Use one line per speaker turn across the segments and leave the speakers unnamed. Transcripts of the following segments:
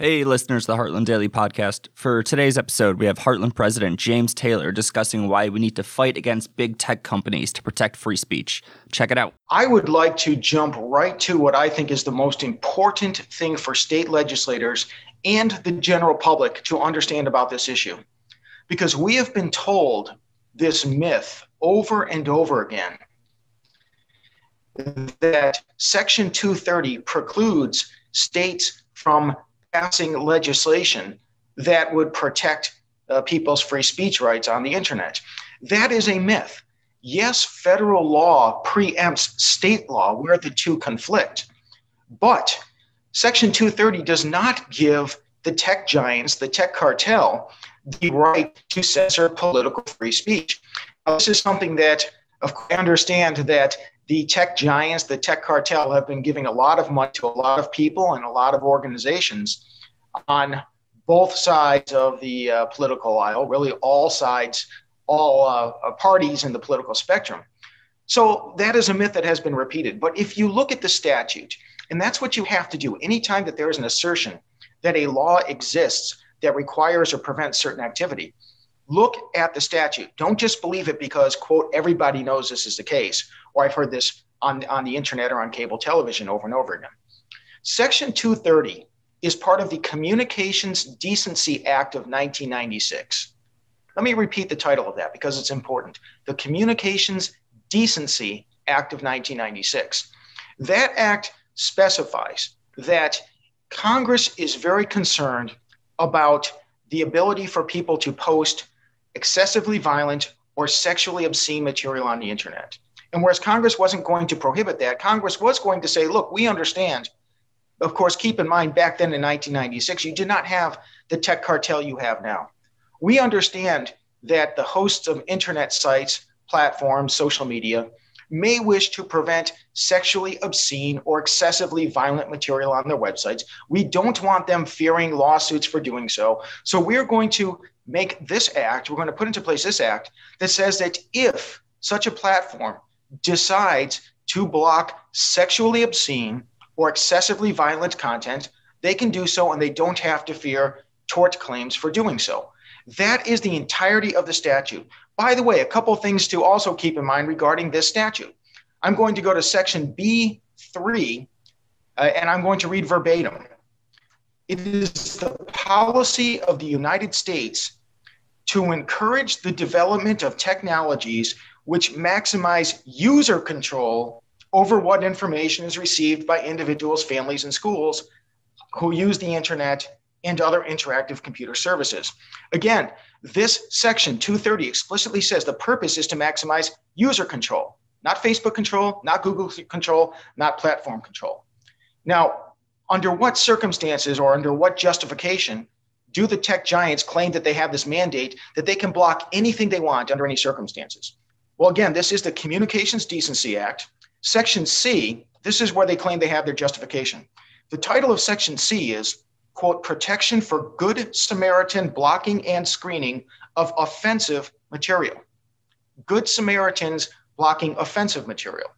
Hey, listeners the Heartland Daily Podcast. For today's episode, we have Heartland President James Taylor discussing why we need to fight against big tech companies to protect free speech. Check it out.
I would like to jump right to what I think is the most important thing for state legislators and the general public to understand about this issue. Because we have been told this myth over and over again that Section 230 precludes states from passing legislation that would protect uh, people's free speech rights on the internet. That is a myth. Yes, federal law preempts state law where the two conflict, but Section 230 does not give the tech giants, the tech cartel, the right to censor political free speech. Now, this is something that of course, I understand that the tech giants, the tech cartel, have been giving a lot of money to a lot of people and a lot of organizations on both sides of the uh, political aisle, really all sides, all uh, uh, parties in the political spectrum. So that is a myth that has been repeated. But if you look at the statute, and that's what you have to do anytime that there is an assertion that a law exists that requires or prevents certain activity, look at the statute. Don't just believe it because, quote, everybody knows this is the case, or I've heard this on, on the internet or on cable television over and over again. Section 230 is part of the Communications Decency Act of 1996. Let me repeat the title of that because it's important. The Communications Decency Act of 1996. That act specifies that Congress is very concerned about the ability for people to post excessively violent or sexually obscene material on the internet. And whereas Congress wasn't going to prohibit that, Congress was going to say, look, we understand. Of course, keep in mind back then in 1996, you did not have the tech cartel you have now. We understand that the hosts of internet sites, platforms, social media may wish to prevent sexually obscene or excessively violent material on their websites. We don't want them fearing lawsuits for doing so. So we're going to make this act, we're going to put into place this act that says that if such a platform decides to block sexually obscene or excessively violent content, they can do so and they don't have to fear tort claims for doing so. That is the entirety of the statute. By the way, a couple things to also keep in mind regarding this statute. I'm going to go to section B3 uh, and I'm going to read verbatim. It is the policy of the United States to encourage the development of technologies which maximize user control over what information is received by individuals, families, and schools who use the internet and other interactive computer services. Again, this section 230 explicitly says the purpose is to maximize user control, not Facebook control, not Google control, not platform control. Now, under what circumstances or under what justification do the tech giants claim that they have this mandate that they can block anything they want under any circumstances? Well, again, this is the Communications Decency Act. Section C, this is where they claim they have their justification. The title of Section C is, quote, Protection for Good Samaritan Blocking and Screening of Offensive Material. Good Samaritans blocking offensive material.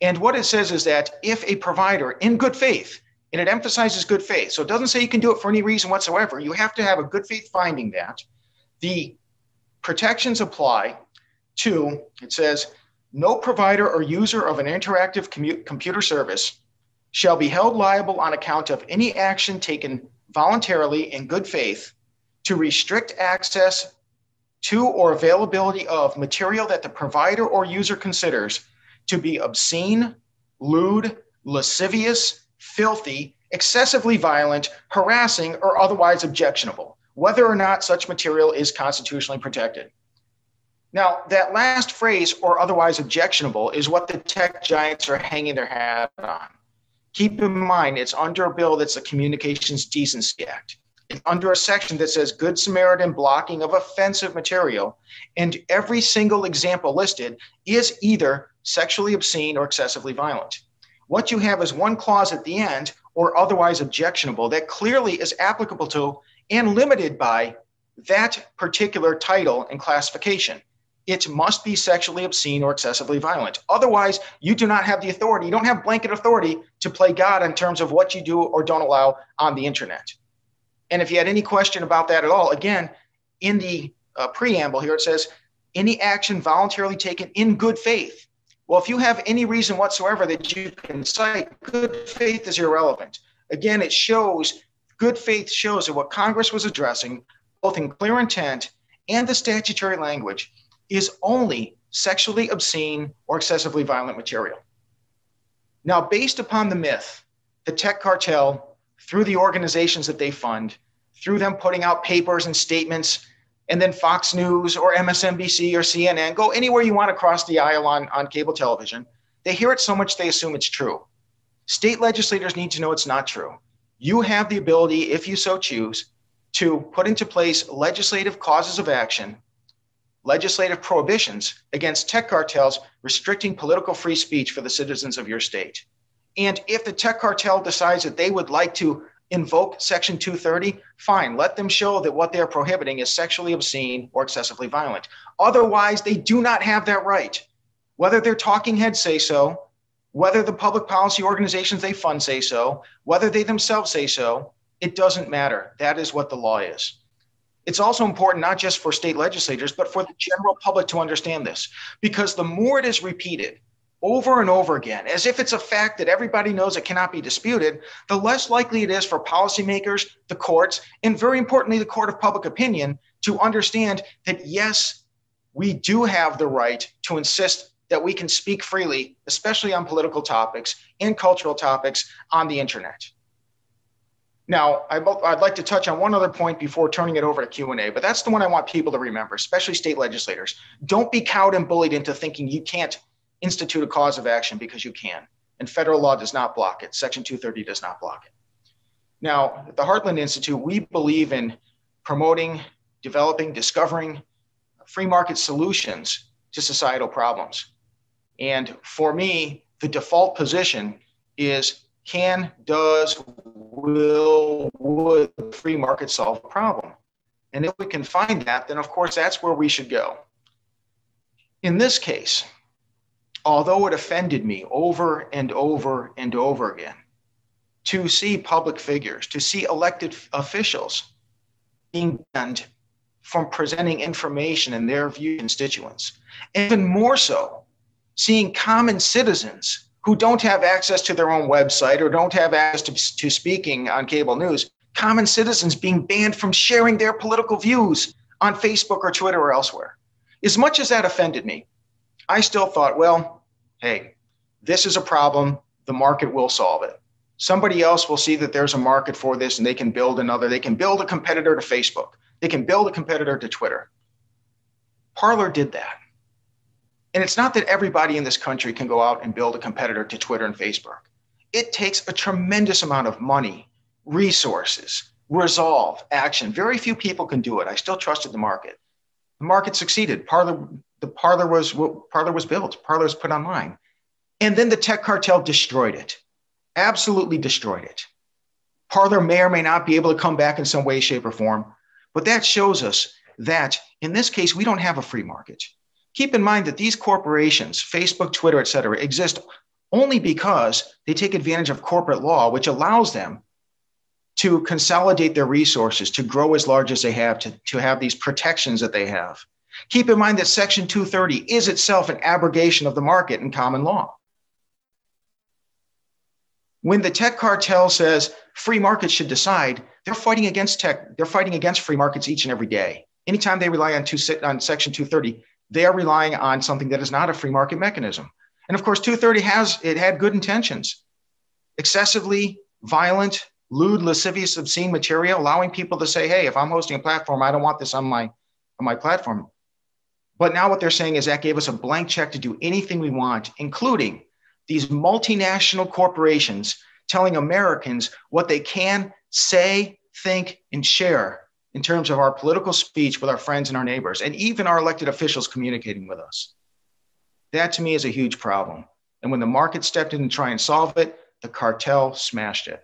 And what it says is that if a provider in good faith, and it emphasizes good faith, so it doesn't say you can do it for any reason whatsoever, you have to have a good faith finding that. The protections apply to, it says, no provider or user of an interactive commu- computer service shall be held liable on account of any action taken voluntarily in good faith to restrict access to or availability of material that the provider or user considers to be obscene, lewd, lascivious, filthy, excessively violent, harassing, or otherwise objectionable, whether or not such material is constitutionally protected. Now, that last phrase, or otherwise objectionable, is what the tech giants are hanging their hat on. Keep in mind, it's under a bill that's the Communications Decency Act. It's under a section that says Good Samaritan blocking of offensive material. And every single example listed is either sexually obscene or excessively violent. What you have is one clause at the end or otherwise objectionable that clearly is applicable to and limited by that particular title and classification. It must be sexually obscene or excessively violent. Otherwise, you do not have the authority. You don't have blanket authority to play God in terms of what you do or don't allow on the internet. And if you had any question about that at all, again, in the uh, preamble here, it says any action voluntarily taken in good faith. Well, if you have any reason whatsoever that you can cite, good faith is irrelevant. Again, it shows good faith shows that what Congress was addressing, both in clear intent and the statutory language, is only sexually obscene or excessively violent material. Now, based upon the myth, the tech cartel, through the organizations that they fund, through them putting out papers and statements and then Fox News or MSNBC or CNN, go anywhere you want across the aisle on, on cable television. They hear it so much they assume it's true. State legislators need to know it's not true. You have the ability, if you so choose, to put into place legislative causes of action, legislative prohibitions against tech cartels restricting political free speech for the citizens of your state. And if the tech cartel decides that they would like to invoke Section 230, fine, let them show that what they're prohibiting is sexually obscene or excessively violent. Otherwise, they do not have that right. Whether their talking heads say so, whether the public policy organizations they fund say so, whether they themselves say so, it doesn't matter. That is what the law is. It's also important not just for state legislators, but for the general public to understand this, because the more it is repeated, over and over again, as if it's a fact that everybody knows it cannot be disputed, the less likely it is for policymakers, the courts, and very importantly, the court of public opinion to understand that yes, we do have the right to insist that we can speak freely, especially on political topics and cultural topics on the internet. Now, I'd like to touch on one other point before turning it over to Q&A, but that's the one I want people to remember, especially state legislators. Don't be cowed and bullied into thinking you can't institute a cause of action because you can. And federal law does not block it. Section 230 does not block it. Now, at the Heartland Institute, we believe in promoting, developing, discovering free market solutions to societal problems. And for me, the default position is can, does, will, would the free market solve a problem? And if we can find that, then of course that's where we should go. In this case, although it offended me over and over and over again to see public figures, to see elected officials being banned from presenting information in their view constituents. Even more so, seeing common citizens who don't have access to their own website or don't have access to, to speaking on cable news, common citizens being banned from sharing their political views on Facebook or Twitter or elsewhere. As much as that offended me, I still thought, well, hey, this is a problem. The market will solve it. Somebody else will see that there's a market for this and they can build another. They can build a competitor to Facebook. They can build a competitor to Twitter. Parler did that. And it's not that everybody in this country can go out and build a competitor to Twitter and Facebook. It takes a tremendous amount of money, resources, resolve, action. Very few people can do it. I still trusted the market. The market succeeded. Parler the Parler was Parler was built, Parler was put online. And then the tech cartel destroyed it. Absolutely destroyed it. Parler may or may not be able to come back in some way, shape, or form. But that shows us that in this case, we don't have a free market. Keep in mind that these corporations, Facebook, Twitter, et cetera, exist only because they take advantage of corporate law, which allows them to consolidate their resources, to grow as large as they have, to, to have these protections that they have. Keep in mind that Section 230 is itself an abrogation of the market in common law. When the tech cartel says free markets should decide, they're fighting against tech, they're fighting against free markets each and every day. Anytime they rely on, two, on Section 230, they are relying on something that is not a free market mechanism. And of course, 230 has it had good intentions. Excessively violent, lewd, lascivious, obscene material, allowing people to say, hey, if I'm hosting a platform, I don't want this on my on my platform. But now what they're saying is that gave us a blank check to do anything we want, including these multinational corporations telling Americans what they can say, think, and share in terms of our political speech with our friends and our neighbors, and even our elected officials communicating with us. That to me is a huge problem. And when the market stepped in to try and solve it, the cartel smashed it.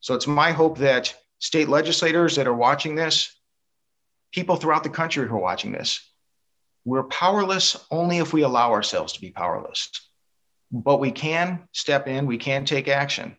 So it's my hope that state legislators that are watching this, people throughout the country who are watching this, we're powerless only if we allow ourselves to be powerless. But we can step in, we can take action.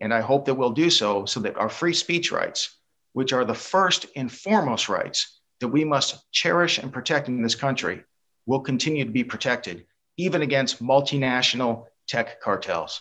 And I hope that we'll do so so that our free speech rights, which are the first and foremost rights that we must cherish and protect in this country, will continue to be protected, even against multinational tech cartels.